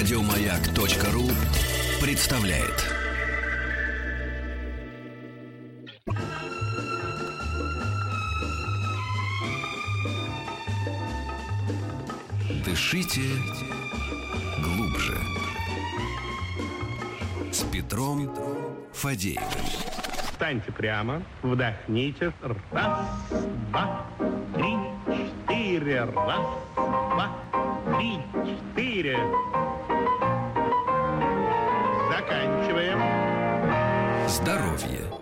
Радиомаяк.ру представляет. Дышите глубже. С Петром Фадеевым. Встаньте прямо, вдохните. Раз, два, три, четыре. Раз, два, три, четыре. Заканчиваем. Здоровье.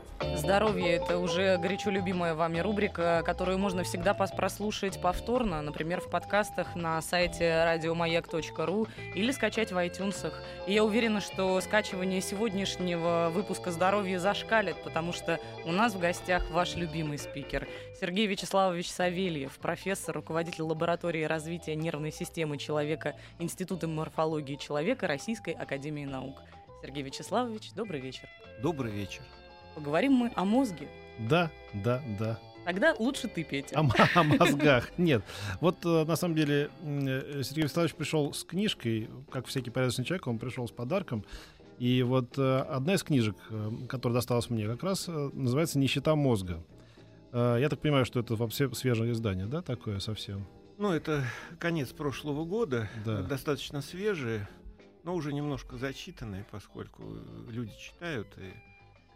Здоровье – это уже горячо любимая вами рубрика, которую можно всегда прослушать повторно, например, в подкастах на сайте радиомаяк.ру или скачать в iTunes. И я уверена, что скачивание сегодняшнего выпуска «Здоровье» зашкалит, потому что у нас в гостях ваш любимый спикер Сергей Вячеславович Савельев, профессор, руководитель лаборатории развития нервной системы человека Института морфологии человека Российской Академии Наук. Сергей Вячеславович, добрый вечер. Добрый вечер. Поговорим мы о мозге. Да, да, да. Тогда лучше ты, Петя. О, о мозгах. Нет. Вот э, на самом деле э, Сергей Вячеславович пришел с книжкой, как всякий порядочный человек, он пришел с подарком. И вот э, одна из книжек, которая досталась мне, как раз называется «Нищета мозга». Я так понимаю, что это вообще свежее издание, да, такое совсем? Ну, это конец прошлого года, Да. достаточно свежие, но уже немножко зачитанные, поскольку люди читают, и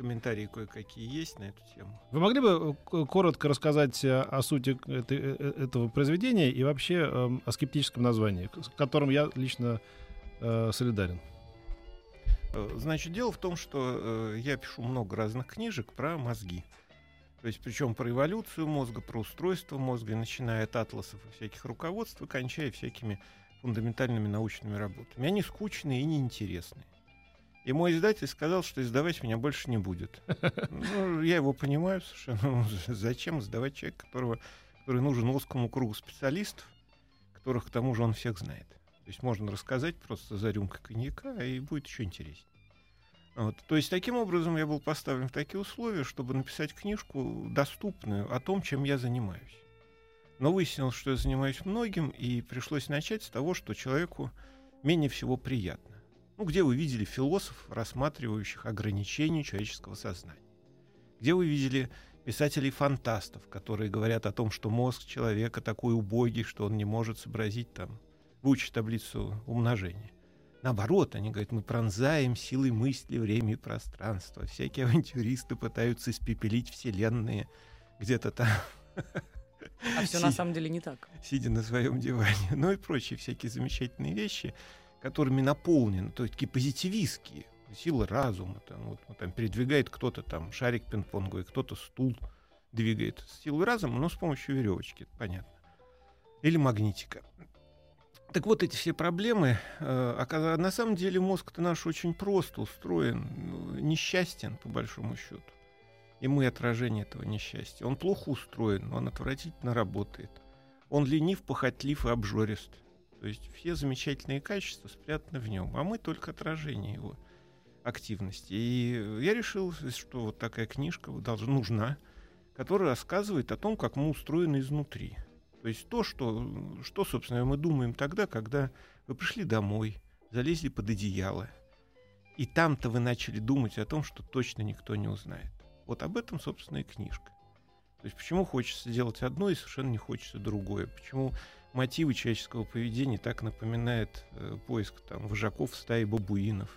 комментарии кое-какие есть на эту тему. Вы могли бы э, к- коротко рассказать э, о сути э, э, этого произведения и вообще эм, о скептическом названии, с которым я лично э, солидарен? Э, Значит, дело в том, что э, я пишу много разных книжек про мозги. То есть, причем про эволюцию мозга, про устройство мозга, начиная от атласов и всяких руководств, и кончая всякими фундаментальными научными работами. Они скучные и неинтересные. И мой издатель сказал, что издавать меня больше не будет. Ну, я его понимаю совершенно. Ну, Зачем издавать человека, которого, который нужен узкому кругу специалистов, которых, к тому же, он всех знает. То есть можно рассказать просто за рюмкой коньяка, и будет еще интереснее. Вот. То есть таким образом я был поставлен в такие условия, чтобы написать книжку доступную о том, чем я занимаюсь. Но выяснилось, что я занимаюсь многим, и пришлось начать с того, что человеку менее всего приятно. Ну, где вы видели философов, рассматривающих ограничения человеческого сознания? Где вы видели писателей-фантастов, которые говорят о том, что мозг человека такой убогий, что он не может сообразить там, выучить таблицу умножения? Наоборот, они говорят, мы пронзаем силой мысли, время и пространство. Всякие авантюристы пытаются испепелить вселенные где-то там, А все на самом деле не так. сидя на своем диване. Ну и прочие всякие замечательные вещи, которыми наполнены, то есть такие позитивистские, сила разума. Там, вот, ну, там передвигает кто-то там шарик пинг-понговый, кто-то стул двигает с силой разума, но с помощью веревочки, понятно. Или магнитика. Так вот, эти все проблемы, э, на самом деле мозг-то наш очень просто устроен, ну, несчастен, по большому счету. И мы отражение этого несчастья. Он плохо устроен, он отвратительно работает. Он ленив, похотлив и обжорист. То есть все замечательные качества спрятаны в нем, а мы только отражение его активности. И я решил, что вот такая книжка должна, нужна, которая рассказывает о том, как мы устроены изнутри. То есть то, что, что, собственно, мы думаем тогда, когда вы пришли домой, залезли под одеяло, и там-то вы начали думать о том, что точно никто не узнает. Вот об этом, собственно, и книжка. То есть почему хочется делать одно и совершенно не хочется другое? Почему мотивы человеческого поведения так напоминают э, поиск там, вожаков в стае бабуинов?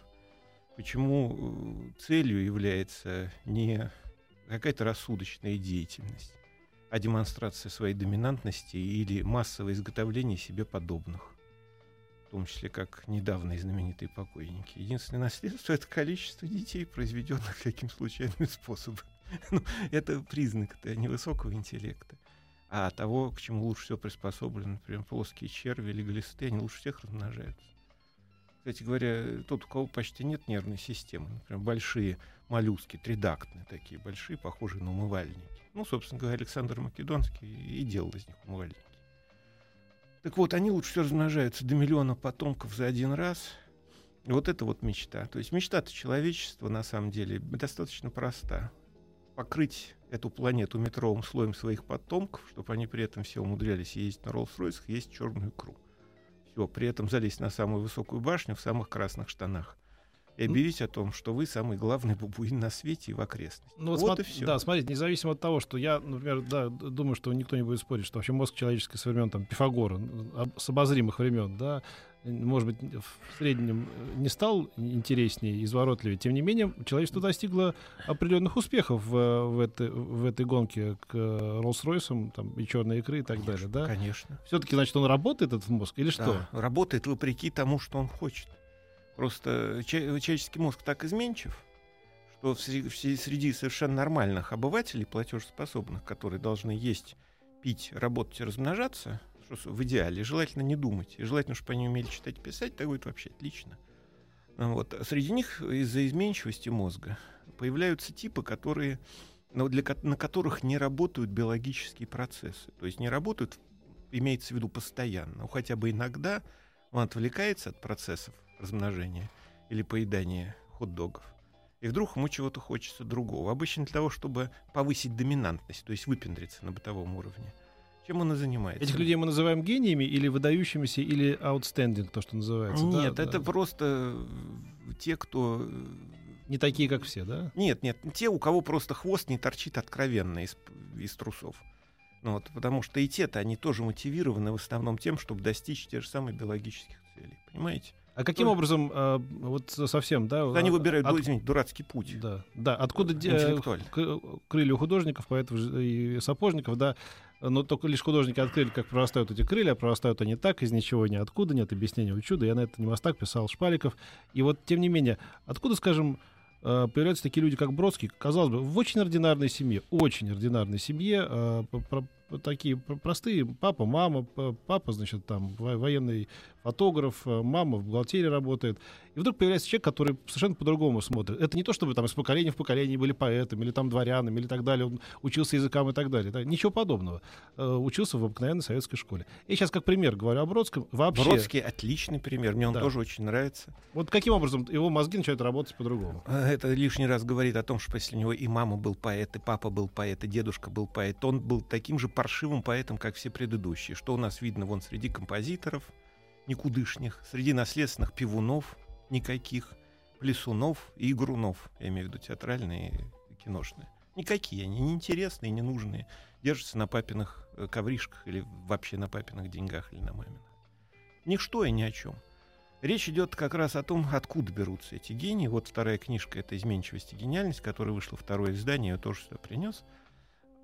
Почему э, целью является не какая-то рассудочная деятельность, а демонстрация своей доминантности или массовое изготовление себе подобных? В том числе, как недавно знаменитые покойники. Единственное наследство — это количество детей, произведенных каким случайным способом. Ну, это признак-то невысокого интеллекта. А того, к чему лучше всего приспособлены, например, плоские черви или глисты, они лучше всех размножаются. Кстати говоря, тот, у кого почти нет нервной системы, например, большие моллюски, тридактные такие, большие, похожие на умывальники. Ну, собственно говоря, Александр Македонский и делал из них умывальники. Так вот, они лучше всего размножаются до миллиона потомков за один раз. И вот это вот мечта. То есть мечта-то человечества, на самом деле, достаточно проста. Покрыть эту планету метровым слоем своих потомков, чтобы они при этом все умудрялись ездить на Роллс-Ройсах, есть черную икру. Все, при этом залезть на самую высокую башню в самых красных штанах и объявить о том, что вы самый главный бабуин на свете и в окрестности. Ну, вот, вот смо- и все. Да, смотрите, независимо от того, что я, например, да, думаю, что никто не будет спорить, что вообще мозг человеческий со времен там, Пифагора, с обозримых времен, да, может быть, в среднем э, не стал интереснее, изворотливее. Тем не менее, человечество достигло определенных успехов в, э, в, этой, в этой гонке к э, Роллс-Ройсам там, и черной икры и так далее. Да? Конечно. Все-таки, значит, он работает, этот мозг, или что? Да, работает вопреки тому, что он хочет. Просто че- человеческий мозг так изменчив, что среди совершенно нормальных обывателей, платежеспособных, которые должны есть, пить, работать и размножаться, в идеале, желательно не думать. Желательно, чтобы они умели читать и писать, так будет вообще отлично. Вот. Среди них из-за изменчивости мозга появляются типы, которые, ну, для, на которых не работают биологические процессы. То есть не работают, имеется в виду постоянно, но хотя бы иногда он отвлекается от процессов размножения или поедания хот-догов. И вдруг ему чего-то хочется другого. Обычно для того, чтобы повысить доминантность, то есть выпендриться на бытовом уровне. Чем он и занимается. Этих людей мы называем гениями или выдающимися, или outstanding, то, что называется. да, Нет, да. это просто э, те, кто... э, Не такие, как все, да? Нет, нет, те, у кого просто хвост не торчит откровенно из, из трусов. Ну вот, потому что и те-то, они тоже мотивированы в основном тем, чтобы достичь тех же самых биологических целей. Понимаете? А каким образом, а, вот совсем, да? Они а- выбирают, от- извините, дурацкий путь. Да, да. Откуда де- крылья у художников, поэтов и сапожников, да? Но только лишь художники открыли, как прорастают эти крылья, а прорастают они так, из ничего, ниоткуда, нет объяснения у чуда. Я на это не мастак писал Шпаликов. И вот, тем не менее, откуда, скажем, э, появляются такие люди, как Бродский, казалось бы, в очень ординарной семье, очень ординарной семье, э, про- такие пр- простые, папа, мама, папа, значит, там, во- военный фотограф, э, мама в бухгалтерии работает. И вдруг появляется человек, который совершенно по-другому смотрит. Это не то, чтобы там из поколения в поколение были поэтами, или там дворянами, или так далее. Он учился языкам и так далее. Да, Ничего подобного. Э, Учился в обыкновенной советской школе. И сейчас как пример говорю о Бродском. Вообще, Бродский отличный пример, мне он Да. тоже очень нравится. вот каким образом его мозги начинают работать по-другому? А, Это лишний раз говорит о том, что если у него и мама был поэт, и папа был поэт, и дедушка был поэт, он был таким же паршивым поэтом, как все предыдущие. Что у нас видно вон среди композиторов никудышних, среди наследственных пивунов никаких, плясунов и игрунов, я имею в виду театральные и киношные. Никакие они, неинтересные, ненужные. Держатся на папиных э, ковришках или вообще на папиных деньгах или на маминых. Ничто и ни о чем. Речь идет как раз о том, откуда берутся эти гении. Вот вторая книжка — это «Изменчивость и гениальность», которая вышла второе издание, я тоже сюда принес.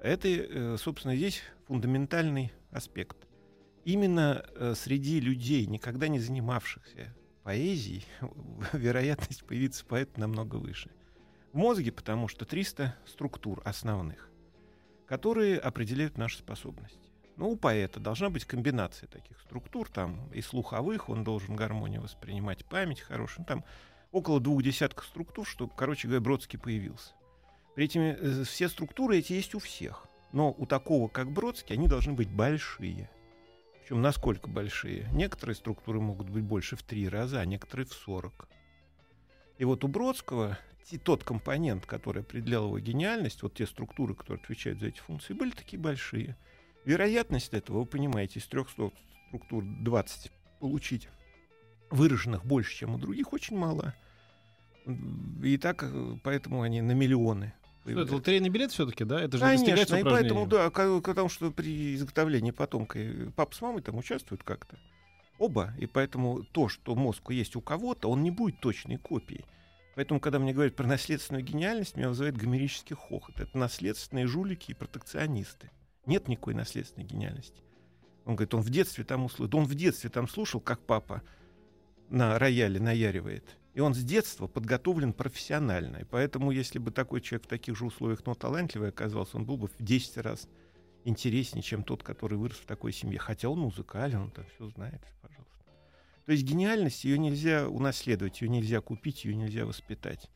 Это, э, собственно, здесь фундаментальный аспект. Именно э, среди людей, никогда не занимавшихся поэзией, вероятность появиться поэт намного выше. В мозге, потому что 300 структур основных, которые определяют наши способности. Ну, у поэта должна быть комбинация таких структур, там и слуховых, он должен гармонию воспринимать, память хорошая, ну, там около двух десятков структур, чтобы, короче говоря, Бродский появился. При этом э, все структуры эти есть у всех, но у такого, как Бродский, они должны быть большие. Причем насколько большие? Некоторые структуры могут быть больше в три раза, а некоторые в 40. И вот у Бродского тот компонент, который определял его гениальность, вот те структуры, которые отвечают за эти функции, были такие большие. Вероятность этого, вы понимаете, из 300 структур 20 получить выраженных больше, чем у других, очень мало. И так, э, поэтому они на миллионы. Что это, лотерейный билет все-таки, да? Это же не Конечно, и поэтому, да, ка- потому что при изготовлении потомка э, папа с мамой там участвуют как-то. Оба. И поэтому то, что мозг есть у кого-то, он не будет точной копией. Поэтому, когда мне говорят про наследственную гениальность, меня вызывает гомерический хохот. Это наследственные жулики и протекционисты. Нет никакой наследственной гениальности. Он говорит, он в детстве там услышал. Он в детстве там слушал, как папа на рояле наяривает. И он с детства подготовлен профессионально. И поэтому, если бы такой человек в таких же условиях, но талантливый оказался, он был бы в 10 раз интереснее, чем тот, который вырос в такой семье. Хотя он музыкален, он там все знает, пожалуйста. То есть гениальность, ее нельзя унаследовать, ее нельзя купить, ее нельзя воспитать.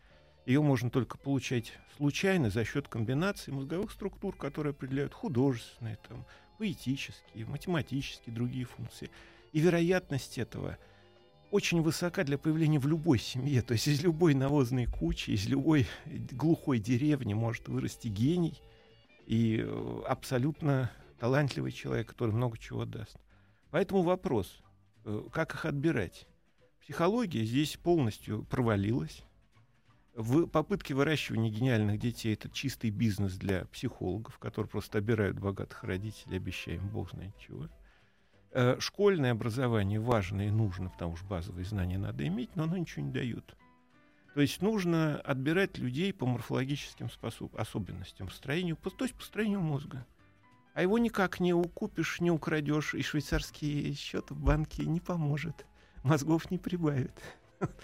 Ее можно только получать случайно за счет комбинации мозговых структур, которые определяют художественные, там, поэтические, математические, другие функции. И вероятность этого очень высока для появления в любой семье. То есть из любой навозной кучи, из любой глухой деревни может вырасти гений и э, абсолютно талантливый человек, который много чего даст. Поэтому вопрос, э, как их отбирать? Психология здесь полностью провалилась. В попытке выращивания гениальных детей это чистый бизнес для психологов, которые просто обирают богатых родителей, обещая им бог знает чего. Э, Школьное образование важно и нужно, потому что базовые знания надо иметь, но оно ничего не дает. То есть нужно отбирать людей по морфологическим способ, особенностям, строению, то есть по строению мозга. А его никак не укупишь, не украдешь, и швейцарский счет в банке не поможет. Мозгов не прибавит.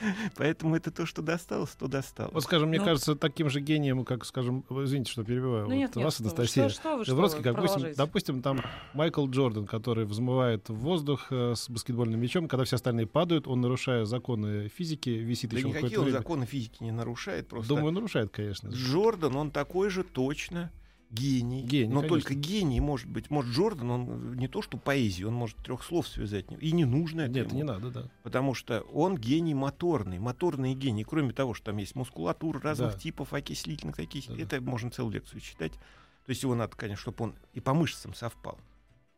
Поэтому это то, что досталось, то досталось. Вот, скажем, мне Ну- кажется, таким же гением, как, скажем, извините, что перебиваю, Ну вот нет, нет, вас, вы, Анастасия, что, что что Забродский, вы, как, допустим, допустим, там Майкл Джордан, который взмывает в воздух э, с баскетбольным мячом, когда все остальные падают, он, нарушая законы физики, висит Да еще никакие какое-то он время. законы физики не нарушает. Просто Думаю, нарушает, конечно. Джордан, он такой же точно гений. Гений, но конечно. только гений может быть. Может, Джордан, он не то что поэзию, он может трех слов связать. И не нужно это Нет, ему. не надо, да. Потому что он гений моторный, моторный гений. Кроме того, что там есть мускулатура разных Да. типов, окислительных, таких. Да-да. Это можно целую лекцию читать. То есть его надо, конечно, чтобы он и по мышцам совпал.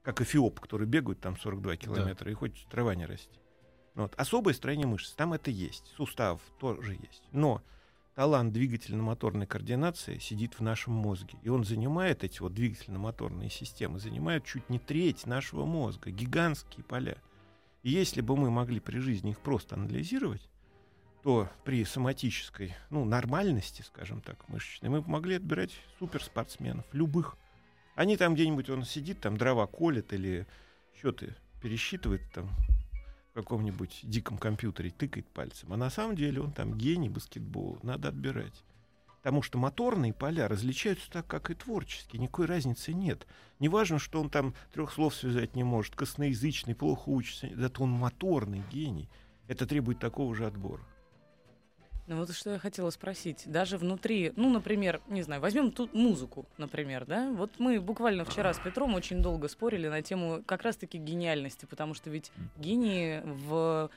Как эфиоп, который бегают там 42 километра, и хоть трава не расти. Вот. Особое строение мышц, там это есть. Сустав тоже есть. Но талант двигательно-моторной координации сидит в нашем мозге. И он занимает эти вот двигательно-моторные системы, занимают чуть не треть нашего мозга. Гигантские поля. И если бы мы могли при жизни их просто анализировать, то при соматической, ну, нормальности, скажем так, мышечной, мы могли отбирать суперспортсменов, любых. Они там где-нибудь, он сидит, там дрова колет или счеты пересчитывает там каком-нибудь диком компьютере, тыкает пальцем. А на самом деле он там гений баскетбола, надо отбирать. Потому что моторные поля различаются так, как и творческие. Никакой разницы нет. Неважно, что он там трех слов связать не может, косноязычный, плохо учится. Это он моторный гений. Это требует такого же отбора. Ну вот что я хотела спросить. Даже внутри, ну, например, не знаю, возьмем тут музыку, например, да? Вот мы буквально вчера с Петром очень долго спорили на тему как раз-таки гениальности, потому что ведь гении в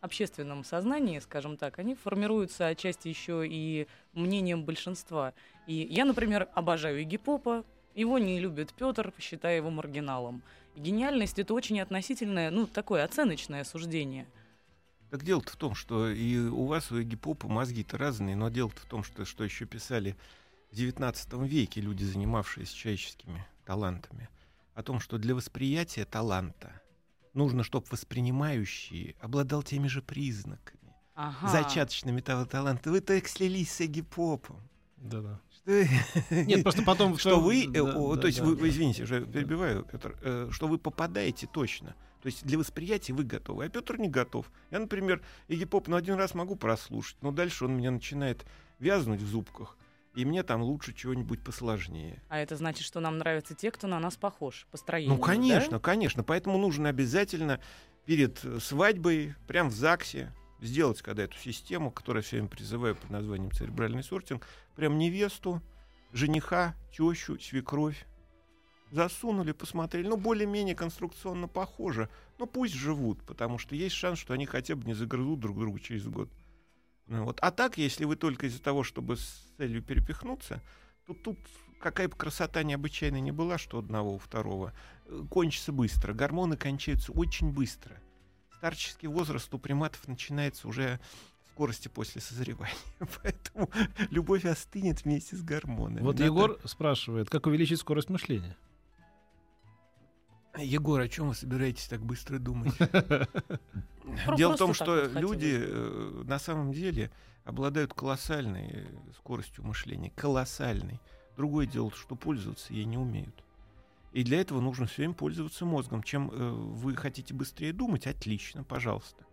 общественном сознании, скажем так, они формируются отчасти еще и мнением большинства. И я, например, обожаю Игги Попа, его не любит Петр, считая его маргиналом. Гениальность это очень относительное, ну, такое оценочное суждение. Так дело-то в том, что и у вас, у гипопа мозги-то разные, но дело-то в том, что, что еще писали в XIX веке люди, занимавшиеся человеческими талантами, о том, что для восприятия таланта нужно, чтобы воспринимающий обладал теми же признаками, Ага. зачаточными того таланта. Вы так слились с гипопом. Да-да. Что, Нет, просто потом... что вы, э, да, о, да, то есть да. вы, вы, извините, уже перебиваю, Петр, э, что вы попадаете точно. То есть для восприятия вы готовы, а Петр не готов. Я, например, Игги Поп, ну, один раз могу прослушать, но дальше он меня начинает вязнуть в зубках, и мне там лучше чего-нибудь посложнее. А это значит, что нам нравятся те, кто на нас похож по строению. Ну, конечно, да? конечно. Поэтому нужно обязательно перед свадьбой, прям в ЗАГСе, сделать, когда эту систему, которую я все время призываю под названием церебральный сортинг, прям невесту, жениха, тещу, свекровь засунули, посмотрели. Ну, более-менее конструкционно похоже. Но пусть живут, потому что есть шанс, что они хотя бы не загрызут друг друга через год. Ну, вот. А так, если вы только из-за того, чтобы с целью перепихнуться, то тут какая бы красота необычайная не была, что одного, у второго, э, кончится быстро. Гормоны кончаются очень быстро. Старческий возраст у приматов начинается уже скорости после созревания. Поэтому любовь остынет вместе с гормонами. Вот Надо- Егор спрашивает, как увеличить скорость мышления? Егор, о чем вы собираетесь так быстро думать? Дело в том, что люди э, на самом деле обладают колоссальной э, скоростью мышления. Колоссальной. Другое дело, что пользоваться ей не умеют. И для этого нужно все время пользоваться мозгом. Чем э, вы хотите быстрее думать, отлично, пожалуйста.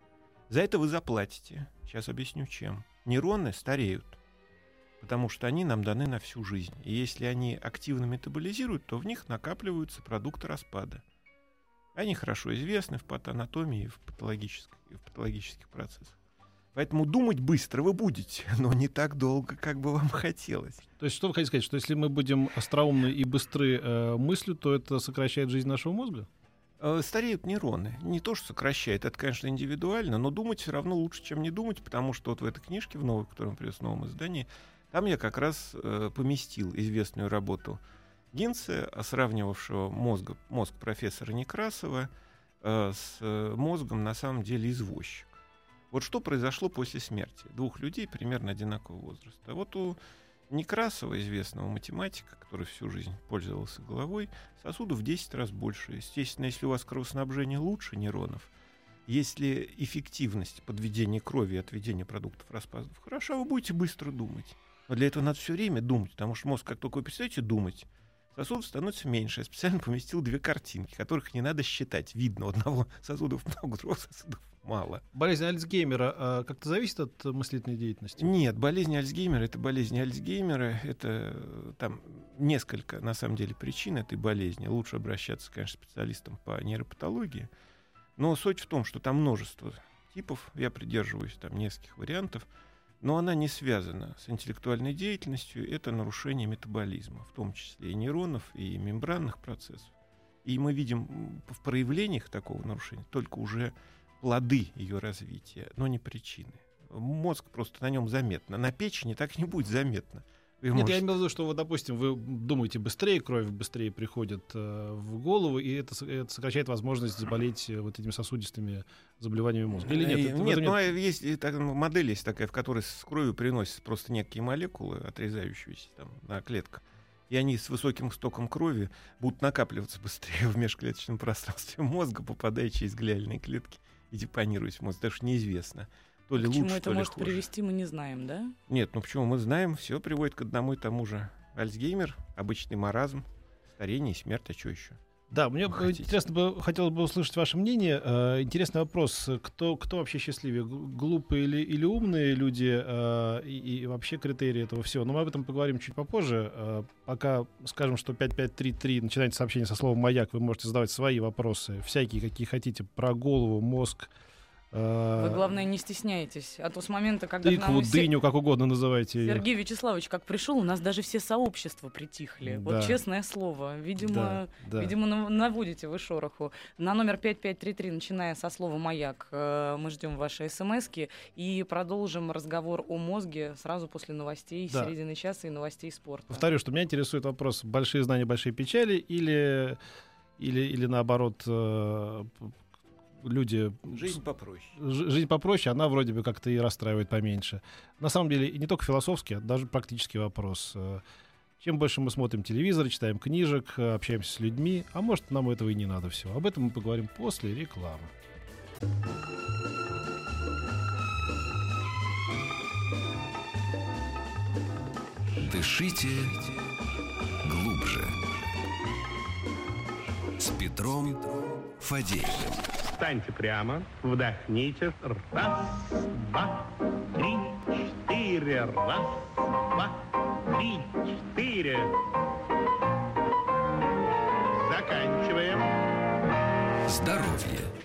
За это вы заплатите. Сейчас объясню чем. Нейроны стареют, потому что они нам даны на всю жизнь. И если они активно метаболизируют, то в них накапливаются продукты распада. Они хорошо известны в патоанатомии и в, патологических, и в патологических процессах. Поэтому думать быстро вы будете, но не так долго, как бы вам хотелось. То есть что вы хотите сказать, что если мы будем остроумны и быстры э, мыслью, то это сокращает жизнь нашего мозга? Э, Стареют нейроны. Не то, что сокращает, это, конечно, индивидуально, но думать все равно лучше, чем не думать, потому что вот в этой книжке, в новой, которую он привез в новом издании, там я как раз э, поместил известную работу Гинце, сравнивавшего мозг, мозг профессора Некрасова э, с э, мозгом на самом деле извозчик. Вот что произошло после смерти двух людей примерно одинакового возраста. Вот у Некрасова, известного математика, который всю жизнь пользовался головой, сосудов в 10 раз больше. Естественно, если у вас кровоснабжение лучше нейронов, если эффективность подведения крови и отведения продуктов распадов хороша, вы будете быстро думать. Но для этого надо все время думать, потому что мозг, как только вы перестаете думать, сосудов становится меньше. Я специально поместил две картинки, которых не надо считать. Видно, у одного сосудов много, другого сосудов мало. Болезнь Альцгеймера а, как-то зависит от мыслительной деятельности? Нет, болезнь Альцгеймера — это болезнь Альцгеймера. Это э, там несколько, на самом деле, причин этой болезни. Лучше обращаться, конечно, к специалистам по нейропатологии. Но суть в том, что там множество типов, я придерживаюсь там нескольких вариантов, но она не связана с интеллектуальной деятельностью, это нарушение метаболизма, в том числе и нейронов, и мембранных процессов. И мы видим в проявлениях такого нарушения только уже плоды ее развития, но не причины. Мозг просто на нем заметно. На печени так не будет заметно. Нет, можете... я имел в виду, что, вот, допустим, вы думаете быстрее, кровь быстрее приходит э, в голову, и это, это сокращает возможность заболеть э, вот этими сосудистыми заболеваниями мозга. Или нет? Это, нет, ну, а есть так, модель есть такая, в которой с кровью приносятся просто некие молекулы, отрезающиеся там на клетках. И они с высоким стоком крови будут накапливаться быстрее в межклеточном пространстве мозга, попадая через глиальные клетки и депонируясь в мозг. Даже неизвестно то ли К лучше, чему это то ли может хуже. привести, мы не знаем, да? Нет, ну почему? Мы знаем, все приводит к одному и тому же. Альцгеймер, обычный маразм, старение и смерть, а что еще? Да, мне интересно бы, хотелось бы услышать ваше мнение. Э, интересный вопрос. Кто, кто вообще счастливее? Глупые или, или умные люди? Э, и, и вообще критерии этого всего. Но мы об этом поговорим чуть попозже. Э, пока скажем, что 5533 начинайте сообщение со словом «Маяк». Вы можете задавать свои вопросы, всякие, какие хотите, про голову, мозг, вы, главное, не стесняйтесь. А то с момента, когда... Тыкву, все... дыню, как угодно называйте. Сергей Вячеславович как пришел, у нас даже все сообщества притихли. Да. Вот честное слово. Видимо, да, да. видимо наводите вы шороху. На номер 5533, начиная со слова «Маяк», э, мы ждем ваши смс и продолжим разговор о мозге сразу после новостей да. середины часа и новостей спорта. Повторю, что меня интересует вопрос, большие знания, большие печали или, или, или наоборот э, люди... Жизнь попроще. Жизнь попроще, она вроде бы как-то и расстраивает поменьше. На самом деле, и не только философский, а даже практический вопрос. Э, чем больше мы смотрим телевизор, читаем книжек, э, общаемся с людьми, а может, нам этого и не надо все. Об этом мы поговорим после рекламы. Дышите глубже. С Петром Фадеевым. Встаньте прямо, вдохните. Раз, два, три, четыре. Раз, два, три, четыре. Заканчиваем. Здоровье.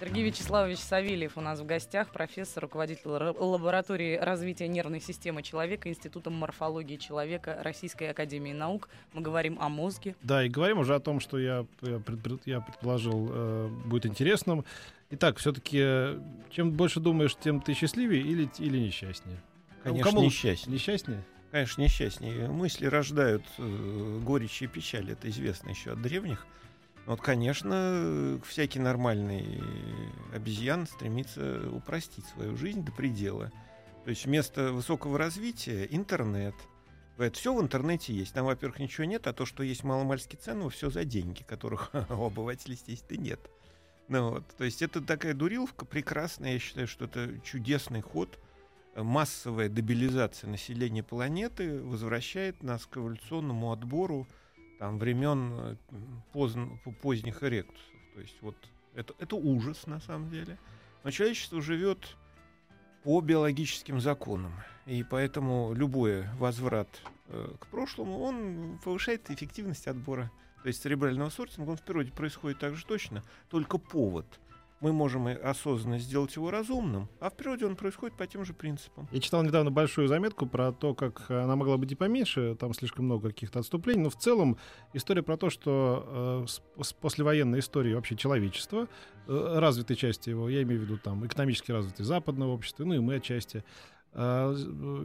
Сергей Вячеславович Савельев у нас в гостях, профессор, руководитель лаборатории развития нервной системы человека, Институтом морфологии человека Российской Академии Наук. Мы говорим о мозге. Да, и говорим уже о том, что я, я, пред, я предположил э, будет интересным. Итак, все-таки, чем больше думаешь, тем ты счастливее или, или несчастнее? Конечно, Кому несчастнее. Несчастнее? Конечно, несчастнее. Мысли рождают э, горечь и печаль. Это известно еще от древних. Вот, конечно, всякий нормальный обезьян стремится упростить свою жизнь до предела. То есть вместо высокого развития интернет. Все в интернете есть. Там, во-первых, ничего нет, а то, что есть маломальски ценного, все за деньги, которых у обывателей, естественно, нет. Ну, вот. То есть это такая дуриловка прекрасная. Я считаю, что это чудесный ход. Массовая дебилизация населения планеты возвращает нас к эволюционному отбору там, времен э, поздно, поздних эректусов. То есть вот это, это ужас на самом деле. Но человечество живет по биологическим законам. И поэтому любой возврат э, к прошлому, он повышает эффективность отбора. То есть церебрального сортинга, он в природе происходит так же точно, только повод – мы можем осознанно сделать его разумным, а в природе он происходит по тем же принципам. Я читал недавно большую заметку про то, как она могла быть и поменьше, там слишком много каких-то отступлений, но в целом история про то, что э, с послевоенной истории вообще человечества, э, развитой части его, я имею в виду там экономически развитой западного общества, ну и мы отчасти, э,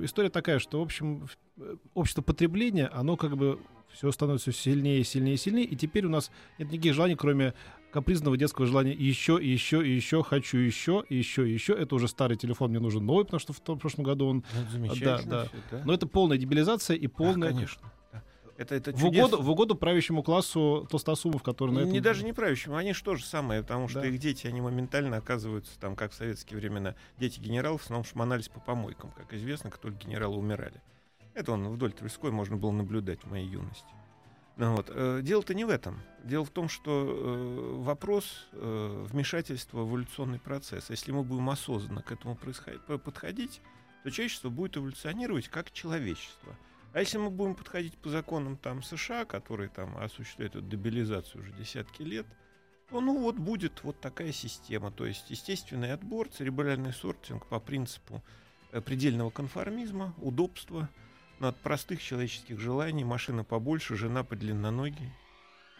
история такая, что, в общем, э, общество потребления, оно как бы все становится все сильнее, сильнее, сильнее, и теперь у нас нет никаких желаний, кроме капризного детского желания еще, и еще, и еще, хочу еще, и еще, и еще. Это уже старый телефон, мне нужен новый, потому что в том прошлом году он... Ну, это замечательно да, да. всё, да. Но это полная дебилизация и полная... конечно. да. Это, это в, угоду, в угоду правящему классу толстосумов, которые на Не, этом... даже не правящим, они же тоже самое, потому что Да. их дети, они моментально оказываются, там, как в советские времена, дети генералов в основном шмонались по помойкам, как известно, как только генералы умирали. Это он вдоль Тверской можно было наблюдать в моей юности. Вот. э, Дело-то не в этом. Дело в том, что э, вопрос э, вмешательства в эволюционный процесс. Если мы будем осознанно к этому подходить, то человечество будет эволюционировать как человечество. А если мы будем подходить по законам там, США, которые там осуществляют эту дебилизацию уже десятки лет, то ну вот будет вот такая система. То есть естественный отбор, церебральный сортинг по принципу предельного конформизма, удобства, ну, от простых человеческих желаний, машина побольше, жена подлинноногий,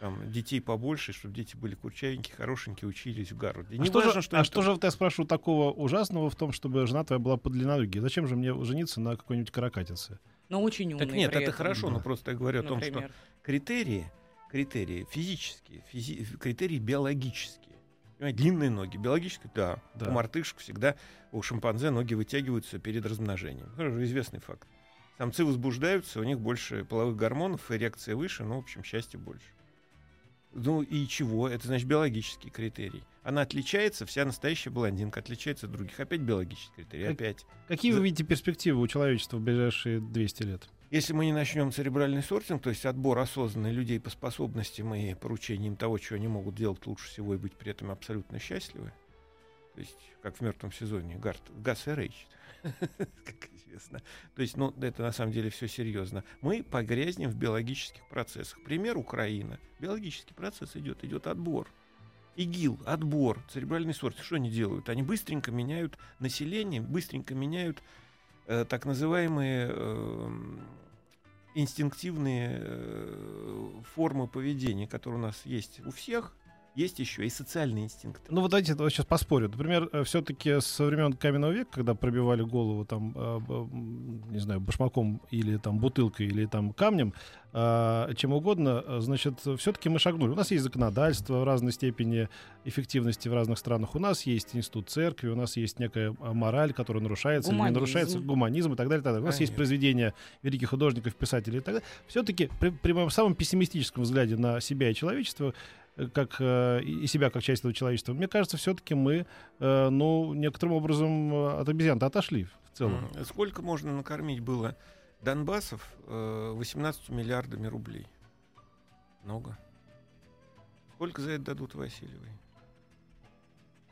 там, детей побольше, чтобы дети были курчавенькие, хорошенькие, учились в Гарварде. А, Не что, важно, же, что а что же, вот я спрашиваю, такого ужасного в том, чтобы жена твоя была подлиннодугой? Зачем же мне жениться на какой-нибудь каракатице? Но очень умный Так нет, при это этом, хорошо, но Да. просто я говорю о том, что например. критерии, критерии физические, физи- критерии биологические. Понимаете, длинные ноги. Биологические, да. Да. У мартышек всегда, у шимпанзе ноги вытягиваются перед размножением. Это известный факт. Самцы возбуждаются, у них больше половых гормонов, эрекция выше, ну, в общем, счастья больше. Ну и чего? Это значит биологический критерий. Она отличается, вся настоящая блондинка отличается от других. Опять биологический критерий, Как- опять. Какие За- вы видите перспективы у человечества в ближайшие 200 лет? Если мы не начнем церебральный сортинг, то есть отбор осознанных людей по способностям и поручениям того, что они могут делать лучше всего и быть при этом абсолютно счастливы, то есть, как в мертвом сезоне, Гарт, Газ и Рейч, как известно. То есть, ну, это на самом деле все серьезно. Мы погрязнем в биологических процессах. Пример Украина. Биологический процесс идет, идет отбор. ИГИЛ, отбор, церебральный сорт. Что они делают? Они быстренько меняют население, быстренько меняют э, так называемые эм, инстинктивные э, формы поведения, которые у нас есть у всех, есть еще и социальные инстинкты. Ну вот давайте вот сейчас поспорю. Например, все-таки со времен каменного века, когда пробивали голову там, э, не знаю, башмаком или там бутылкой или там камнем, э, чем угодно, э, значит, все-таки мы шагнули. У нас есть законодательство в разной степени эффективности в разных странах. У нас есть институт церкви, у нас есть некая мораль, которая нарушается или не Гуманизм. нарушается, гуманизм и так далее. и так далее. У нас есть Конечно. произведения великих художников, писателей и так далее. Все-таки при, при моем самом пессимистическом взгляде на себя и человечество, э, как э, и себя как часть этого человечества, мне кажется, все-таки мы, э, ну, некоторым образом э, от обезьян отошли в целом. Сколько можно накормить было Донбассов э, 18 миллиардами рублей? Много. Сколько за это дадут Васильевой?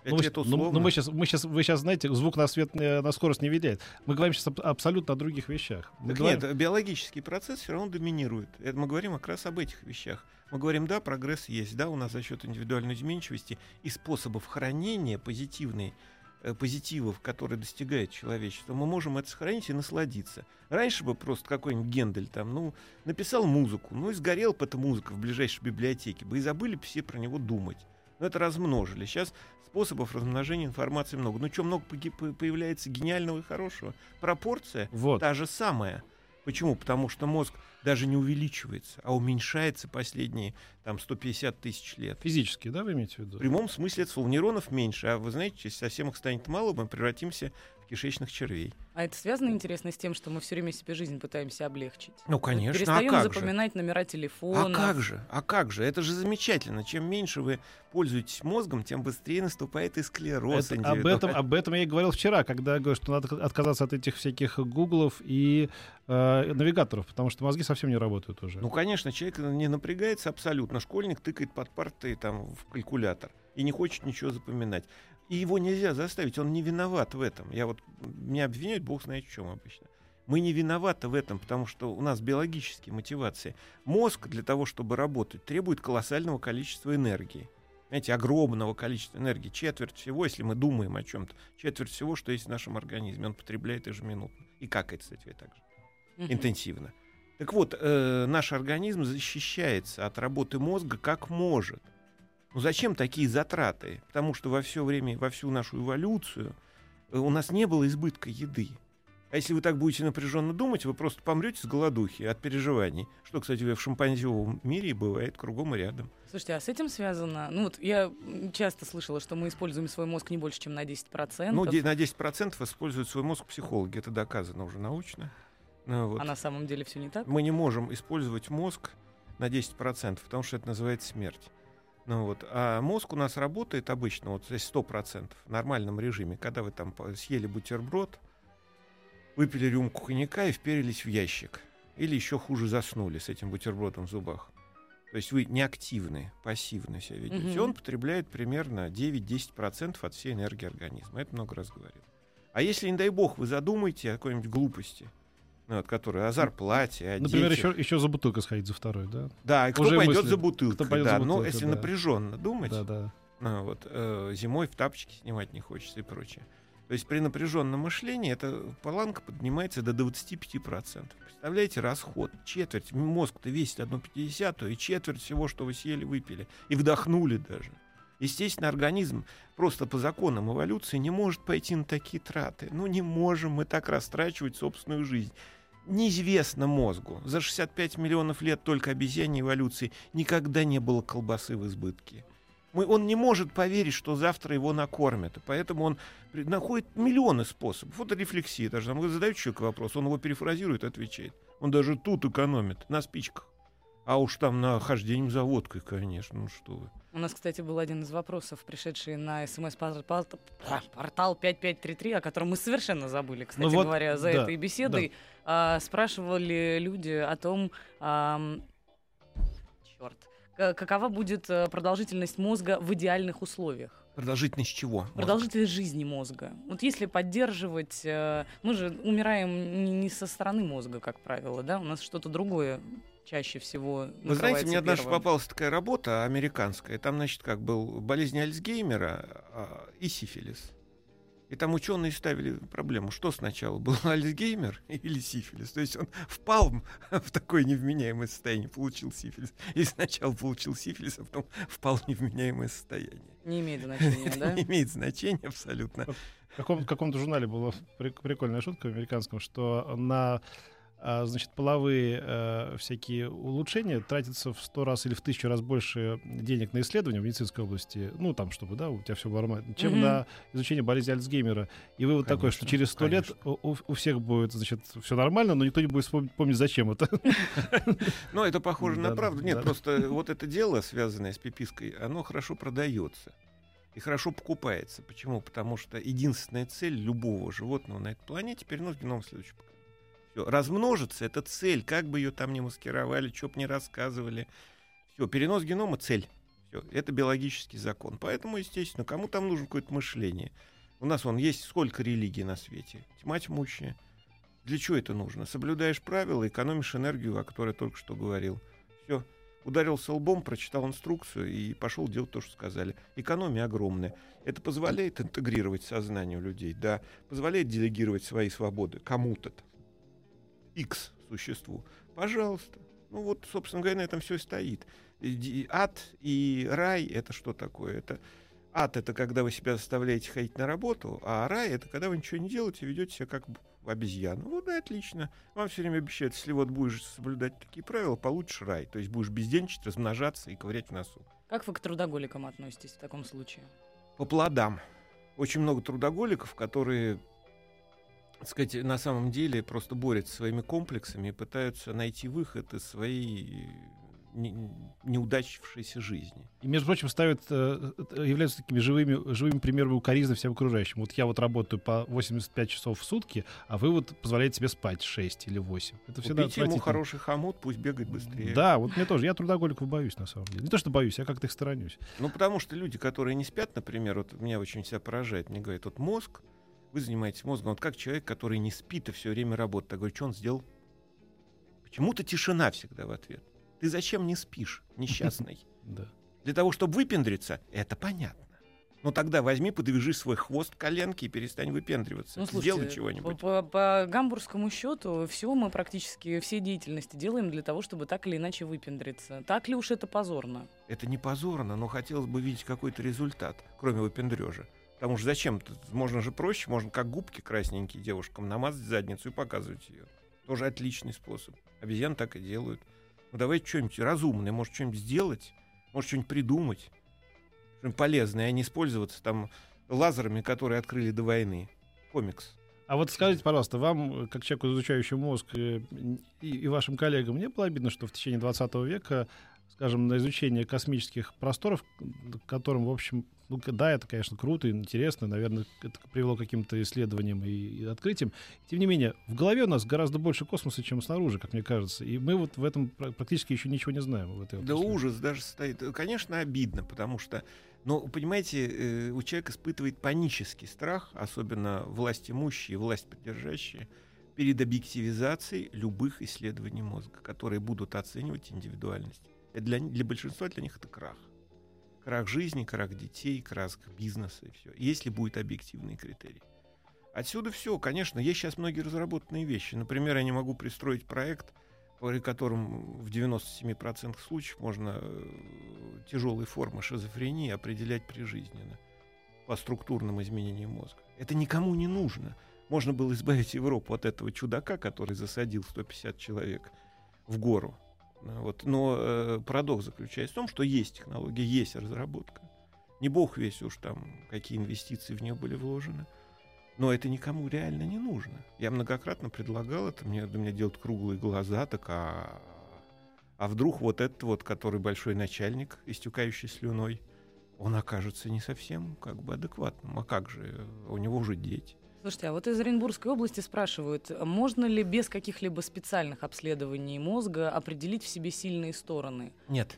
Ну, мы, ну, ну, мы сейчас, мы сейчас, вы сейчас знаете, звук на свет, э, на скорость не влияет. Мы говорим сейчас абсолютно о других вещах. Мы Так говорим- нет, биологический процесс все равно доминирует. Это мы говорим как раз об этих вещах. Мы говорим, да, прогресс есть, да, у нас за счет индивидуальной изменчивости и способов хранения позитивной, э, позитивов, которые достигает человечество, мы можем это сохранить и насладиться. Раньше бы просто какой-нибудь Гендель там, ну, написал музыку, ну и сгорел бы эта музыка в ближайшей библиотеке, бы и забыли бы все про него думать. Но это размножили. Сейчас способов размножения информации много. Ну что, много появляется гениального и хорошего. Пропорция Вот. та же самая. Почему? Потому что мозг даже не увеличивается, а уменьшается последние там 150 тысяч лет. Физически, да, вы имеете в виду? В прямом смысле это слова. Нейронов меньше, а вы знаете, если совсем их станет мало, мы превратимся кишечных червей. А это связано, интересно, с тем, что мы все время себе жизнь пытаемся облегчить? Ну, конечно, а Перестаем как же? запоминать номера А телефона. как же? А как же? Это же замечательно. Чем меньше вы пользуетесь мозгом, тем быстрее наступает и склероз. Это- об, этом, об этом я и говорил вчера, когда говорю, что надо отказаться от этих всяких гуглов и э, навигаторов, потому что мозги совсем не работают уже. Ну, конечно, человек не напрягается абсолютно. Школьник тыкает под партой там, в калькулятор и не хочет ничего запоминать. И его нельзя заставить, он не виноват в этом. Я вот, меня обвиняют, бог знает в чем обычно. Мы не виноваты в этом, потому что у нас биологические мотивации. Мозг для того, чтобы работать, требует колоссального количества энергии. Знаете, огромного количества энергии. Четверть всего, если мы думаем о чем-то, четверть всего, что есть в нашем организме, он потребляет ежеминутно. И какает, кстати, так же интенсивно. Так вот, э, наш организм защищается от работы мозга как может. Ну зачем такие затраты? Потому что во все время, во всю нашу эволюцию э, у нас не было избытка еды. А если вы так будете напряженно думать, вы просто помрете с голодухи от переживаний. Что, кстати, в шимпанзевом мире бывает кругом и рядом. Слушайте, а с этим связано? Ну вот я часто слышала, что мы используем свой мозг не больше, чем на 10%. Ну, на 10% используют свой мозг психологи. Это доказано уже научно. Ну, вот. А на самом деле все не так? Мы не можем использовать мозг на 10%, потому что это называется смерть. Ну вот. А мозг у нас работает обычно, вот здесь 100% в нормальном режиме, когда вы там съели бутерброд, выпили рюмку коньяка и вперились в ящик. Или еще хуже заснули с этим бутербродом в зубах. То есть вы неактивны, пассивно себя ведете. Мгм. Он потребляет примерно 9-10% от всей энергии организма. Это много раз говорил. А если, не дай бог, вы задумаете о какой-нибудь глупости, ну, вот, которая о зарплате, о Например, детях, еще, еще за бутылкой сходить за второй, да? да, и кто Уже пойдет мысли. за бутылкой, Кто пойдет да. за Но бутылкой, если да. напряженно думать, Да, да. ну, вот, э, зимой в тапочки снимать не хочется и прочее. То есть при напряженном мышлении эта планка поднимается до 25%. Представляете, расход. Четверть. Мозг-то весит 1,50, и четверть всего, что вы съели, выпили. И вдохнули даже. Естественно, организм просто по законам эволюции не может пойти на такие траты. Ну, не можем мы так растрачивать собственную жизнь. Неизвестно мозгу. За 65 миллионов лет только обезьяне эволюции никогда не было колбасы в избытке. Мы, он не может поверить, что завтра его накормят. И поэтому он находит миллионы способов. Вот рефлексия даже. Там вы задаете человеку вопрос, он его перефразирует отвечает. Он даже тут экономит, на спичках. А уж там на хождением за водкой, конечно. Ну что вы. У нас, кстати, был один из вопросов, пришедший на смс-портал 5533, о котором мы совершенно забыли, кстати Ну вот, говоря, за да, этой беседой. А, спрашивали люди о том, черт, какова будет э, продолжительность мозга в идеальных условиях. Продолжительность чего? Мозг? Продолжительность жизни мозга. Вот если поддерживать... э, Мы же умираем не со стороны мозга, как правило, да? У нас что-то другое чаще всего Вы знаете, мне однажды попалась такая работа американская. Там, значит, как был болезнь Альцгеймера а, и сифилис. И там ученые ставили проблему, что сначала был Альцгеймер или сифилис. То есть он впал в такое невменяемое состояние, получил сифилис. И сначала получил сифилис, а потом впал в невменяемое состояние. Не имеет значения, Это да? не имеет значения абсолютно. В каком- каком-то журнале была прик- прикольная шутка в американском, что на а, значит, половые э, всякие улучшения тратится в сто раз или в тысячу раз больше денег на исследования в медицинской области, ну, там, чтобы, да, у тебя все было нормально, чем Мгм. на изучение болезни Альцгеймера. И вывод такой, что Конечно, через сто лет конечно. у, у- всех будет, значит, все нормально, но никто не будет вспом- помнить, зачем это. Но это похоже на правду. Нет, просто вот это дело, связанное с пипиской, оно хорошо продается. И хорошо покупается. Почему? Потому что единственная цель любого животного на этой планете перенос генома в следующее Всё. Размножиться — это цель. Как бы ее там ни маскировали, что бы ни рассказывали. Все, перенос генома — цель. Всё. Это биологический закон. Поэтому, естественно, кому там нужно какое-то мышление. У нас вон есть сколько религий на свете. Тьма тьмущая. Для чего это нужно? Соблюдаешь правила, экономишь энергию, о которой только что говорил. Все. Ударился лбом, прочитал инструкцию и пошел делать то, что сказали. Экономия огромная. Это позволяет интегрировать сознание у людей, да. Позволяет делегировать свои свободы кому-то. X существу. Пожалуйста. Ну вот, собственно говоря, на этом все и стоит. Ди- Ад и рай — это что такое? Это ад — это когда вы себя заставляете ходить на работу, а рай — это когда вы ничего не делаете, ведете себя как обезьяну. Вот и отлично. Вам все время обещают, если вот будешь соблюдать такие правила, получишь рай. То есть будешь бездельничать, размножаться и ковырять в носу. Как вы к трудоголикам относитесь в таком случае? По плодам. Очень много трудоголиков, которые, так сказать, на самом деле просто борются своими комплексами и пытаются найти выход из своей не- неудачившейся жизни. И, между прочим, ставят, э, э, являются такими живыми, живыми примерами укоризны всем окружающим. Вот я вот работаю по 85 часов в сутки, а вы вот позволяете себе спать 6 или 8. Это всегда Купите ему хороший хомут, пусть бегает быстрее. Да, вот мне тоже. Я трудоголиков боюсь, на самом деле. Не то, что боюсь, я как-то их сторонюсь. Ну, потому что люди, которые не спят, например, вот меня очень себя поражает, мне говорят, вот мозг, вы занимаетесь мозгом, вот как человек, который не спит и все время работает. Я говорю, что он сделал? Почему-то тишина всегда в ответ. Ты зачем не спишь, несчастный? Да. Для того, чтобы выпендриться, это понятно. Ну тогда возьми, подвяжи свой хвост к коленке и перестань выпендриваться. Ну, Сделай слушайте, чего-нибудь. По, по- по гамбургскому счету, все мы практически, все деятельности делаем для того, чтобы так или иначе выпендриться. Так ли уж это позорно? Это не позорно, но хотелось бы видеть какой-то результат, кроме выпендрежа. Потому что зачем? Можно же проще, можно как губки красненькие девушкам намазать задницу и показывать ее. Тоже отличный способ. Обезьян так и делают. Ну давайте что-нибудь разумное, может что-нибудь сделать, может что-нибудь придумать, что-нибудь полезное, а не использоваться там лазерами, которые открыли до войны. Комикс. А вот скажите, пожалуйста, вам, как человеку, изучающему мозг, э, и, и вашим коллегам, не было обидно, что в течение 20 века, скажем, на изучение космических просторов, к которым, в общем, ну, да, это, конечно, круто и интересно, наверное, это привело к каким-то исследованиям и, и открытиям. Тем не менее, в голове у нас гораздо больше космоса, чем снаружи, как мне кажется. И мы вот в этом пр- практически еще ничего не знаем. В этой Да ужас даже стоит. Конечно, обидно, потому что, ну, понимаете, э, у человека испытывает панический страх, особенно власть имущие, власть поддержащие, перед объективизацией любых исследований мозга, которые будут оценивать индивидуальность. Для, для большинства для них это крах. Крах жизни, крах детей, крах бизнеса и все. Если будет объективный критерий. Отсюда все, конечно, есть сейчас многие разработанные вещи. Например, я не могу пристроить проект, при котором в 97% случаев можно тяжелые формы шизофрении определять прижизненно по структурным изменениям мозга. Это никому не нужно. Можно было избавить Европу от этого чудака, который засадил 150 человек в гору. Ну, Вот. Но э, парадокс заключается в том, что есть технология, есть разработка. Не бог весь уж там, какие инвестиции в нее были вложены. Но это никому реально не нужно. Я многократно предлагал это, мне, мне делают круглые глаза, так а, а вдруг вот этот вот, который большой начальник, истекающий слюной, он окажется не совсем как бы адекватным. А как же? У него уже дети. Слушайте, а вот из Оренбургской области спрашивают, можно ли без каких-либо специальных обследований мозга определить в себе сильные стороны? Нет.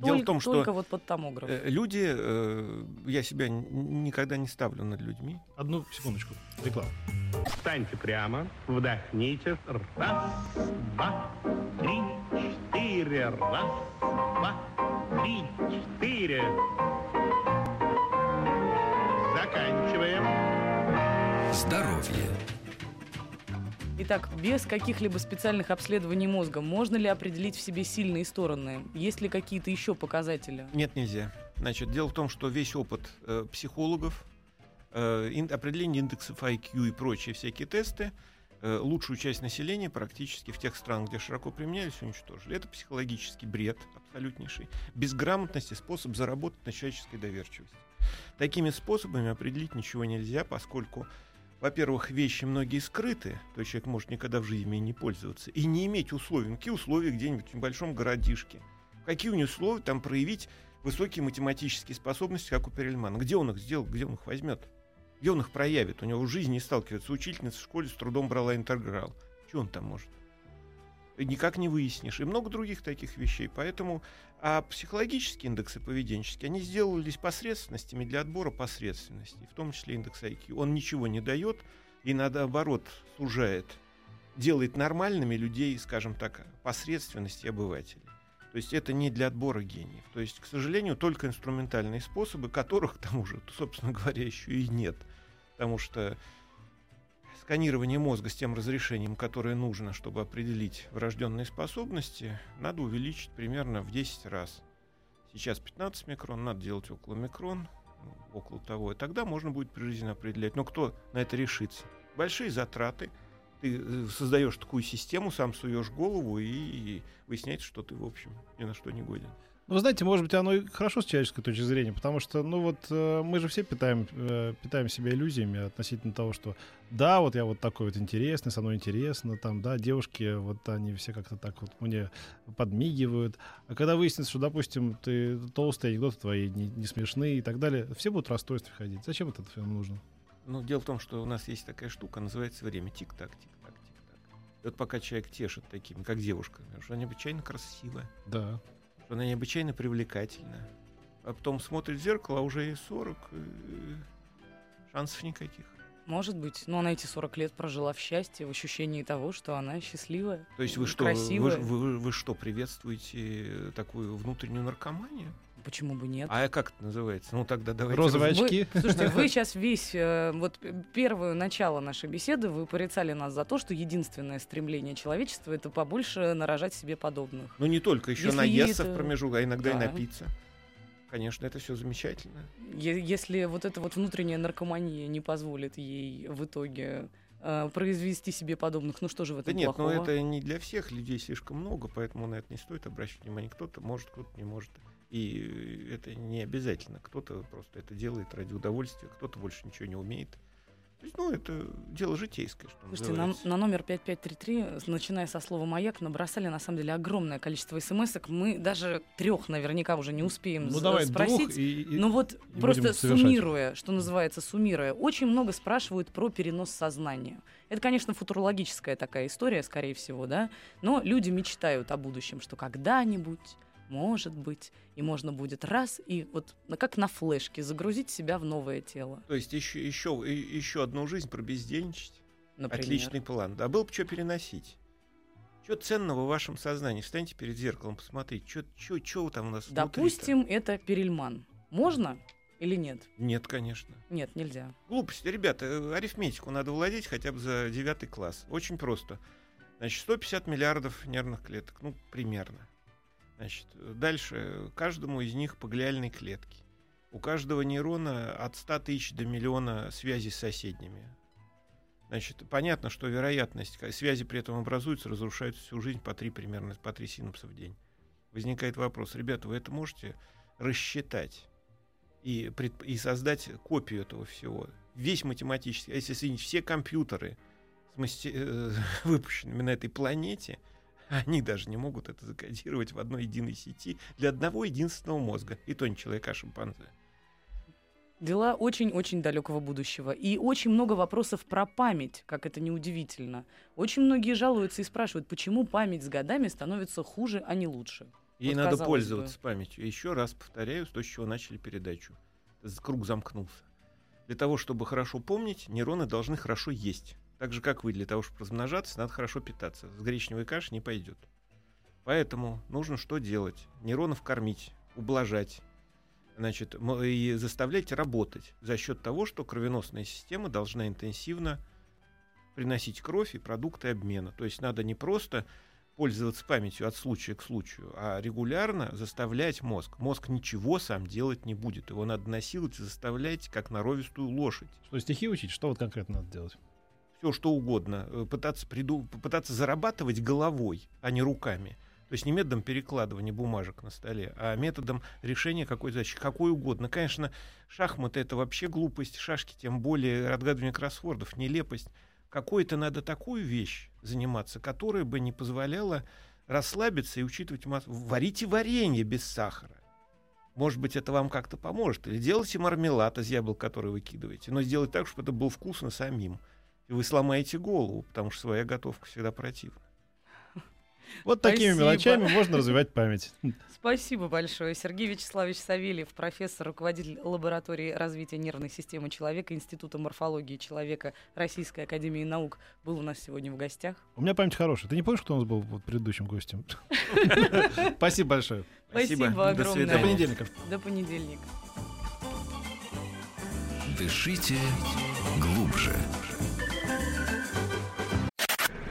Только, Дело в том, что только вот под томограф. э, люди, э, я себя никогда не ставлю над людьми. Одну секундочку. Реклама. Встаньте прямо, вдохните. Раз, два, три, четыре. Раз, два, три, четыре. Здоровье. Итак, без каких-либо специальных обследований мозга можно ли определить в себе сильные стороны? Есть ли какие-то еще показатели? Нет, нельзя. Значит, дело в том, что весь опыт э, психологов, э, ин- определение индексов IQ и прочие всякие тесты, э, лучшую часть населения практически в тех странах, где широко применялись, уничтожили. Это психологический бред абсолютнейший. Безграмотность и способ заработать на человеческой доверчивости. Такими способами определить ничего нельзя, поскольку, во-первых, вещи многие скрыты, то есть человек может никогда в жизни не пользоваться, и не иметь условий. Какие условия где-нибудь в небольшом городишке? Какие у него условия там проявить высокие математические способности, как у Перельмана? Где он их сделал, где он их возьмет? Где он их проявит? У него в жизни не сталкивается. Учительница в школе с трудом брала интеграл. Что он там может? Никак не выяснишь. И много других таких вещей. Поэтому а психологические индексы поведенческие, они сделались посредственностями для отбора посредственностей, в том числе индекс IQ. Он ничего не дает и, наоборот, сужает, делает нормальными людей, скажем так, посредственности обывателей. То есть это не для отбора гениев. То есть, к сожалению, только инструментальные способы, которых, к тому же, собственно говоря, еще и нет. Потому что сканирование мозга с тем разрешением, которое нужно, чтобы определить врожденные способности, надо увеличить примерно в 10 раз. Сейчас 15 микрон, надо делать около микрон, ну, около того, и тогда можно будет прижизненно определять. Но кто на это решится? Большие затраты. Ты э, создаешь такую систему, сам суешь голову и выясняется, что ты, в общем, ни на что не годен. Ну, вы знаете, может быть, оно и хорошо с человеческой точки зрения, потому что, ну вот, э, мы же все питаем, э, питаем себя иллюзиями относительно того, что да, вот я вот такой вот интересный, со мной интересно, там, да, девушки, вот они все как-то так вот мне подмигивают. А когда выяснится, что, допустим, ты толстый, анекдоты твои не, не смешные и так далее, все будут в расстройстве ходить. Зачем это всем нужно? Ну, дело в том, что у нас есть такая штука, называется время. Тик-так, тик-так, тик-так. И вот пока человек тешит такими, как девушка, она необычайно красивая, Да. Она необычайно привлекательная, а потом смотрит в зеркало, а уже и 40, и шансов никаких. Может быть. Но она эти 40 лет прожила в счастье, в ощущении того, что она счастливая. То есть вы что, красивая. вы- вы- вы что, приветствуете такую внутреннюю наркоманию? Почему бы нет? А как это называется? Ну тогда давайте... Розовые раз- очки. Вы, слушайте, вы сейчас весь, э, вот первое начало нашей беседы, вы порицали нас за то, что единственное стремление человечества это побольше нарожать себе подобных. Ну не только, еще Если наесться это- в промежуток, а иногда Да. и напиться. Конечно, это все замечательно. Е- Если вот эта вот внутренняя наркомания не позволит ей в итоге э, произвести себе подобных, ну что же в Да этом нет, плохого? но это не для всех людей слишком много, поэтому на это не стоит обращать внимание. Кто-то может, кто-то не может. И это не обязательно. Кто-то просто это делает ради удовольствия, кто-то больше ничего не умеет. То есть, ну, это дело житейское, что Слушайте, на, называется. на номер 5533, начиная со слова «маяк», набросали, на самом деле, огромное количество смс -ок. Мы даже трех наверняка уже не успеем Ну давай спросить. двух и, и- Ну вот будем просто суммируя, что называется, суммируя, очень много спрашивают про перенос сознания. Это, конечно, футурологическая такая история, скорее всего, да, но люди мечтают о будущем, что когда-нибудь, может быть, и можно будет раз, и вот как на флешке загрузить себя в новое тело, То есть еще, еще, еще одну жизнь пробездельничать. например. Отличный план. Да было бы что переносить. Что ценного в вашем сознании? Встаньте перед зеркалом, посмотрите, что там у нас? Допустим, это перельман. Можно или нет? Нет, конечно. Нет, нельзя. Глупости. Ребята, э, арифметику надо владеть хотя бы за девятый класс. Очень просто. Значит, 150 миллиардов нервных клеток. Ну, примерно. Значит, дальше. Каждому из них по глиальной клетке. У каждого нейрона от 100 тысяч до миллиона связей с соседними. Значит, понятно, что вероятность, связи при этом образуются, разрушаются всю жизнь по три примерно, по три синапса в день. Возникает вопрос, ребята, вы это можете рассчитать и, пред- и создать копию этого всего? Весь математический, а если соединить все компьютеры, с масте- э, выпущенными на этой планете, они даже не могут это закодировать в одной единой сети для одного единственного мозга. И то не человека, а шимпанзе. Дела очень-очень далекого будущего. И очень много вопросов про память, как это неудивительно. Очень многие жалуются и спрашивают, почему память с годами становится хуже, а не лучше. Ей Вот надо пользоваться памятью. Еще раз повторяю, с то, с чего начали передачу. Круг замкнулся. Для того, чтобы хорошо помнить, нейроны должны хорошо есть. Так же, как вы, для того, чтобы размножаться, надо хорошо питаться. С гречневой кашей не пойдет. Поэтому нужно что делать? Нейронов кормить, ублажать, значит, и заставлять работать за счет того, что кровеносная система должна интенсивно приносить кровь и продукты обмена. То есть надо не просто пользоваться памятью от случая к случаю, а регулярно заставлять мозг. Мозг ничего сам делать не будет. Его надо насиловать и заставлять, как норовистую лошадь. Что, стихи учить? Что вот конкретно надо делать? Все что угодно. Э, Пытаться, приду, попытаться зарабатывать головой, а не руками. То есть не методом перекладывания бумажек на столе, а методом решения какой задачи, какой угодно. Конечно, шахматы — это вообще глупость, шашки тем более, отгадывание кроссвордов — нелепость. Какой-то надо такую вещь заниматься, которая бы не позволяла расслабиться и учитывать массу. Варите варенье без сахара. Может быть, это вам как-то поможет. Или делайте мармелад из яблок, который выкидываете. Но сделать так, чтобы это было вкусно самим. И вы сломаете голову, потому что своя готовка всегда противна. Вот такими Спасибо. мелочами можно развивать память. Спасибо большое. Сергей Вячеславович Савельев, профессор, руководитель лаборатории развития нервной системы человека Института морфологии человека Российской Академии Наук, был у нас сегодня в гостях. У меня память хорошая. Ты не помнишь, кто у нас был вот предыдущим гостем? Спасибо большое. Спасибо огромное. До понедельника. До понедельника. Дышите глубже.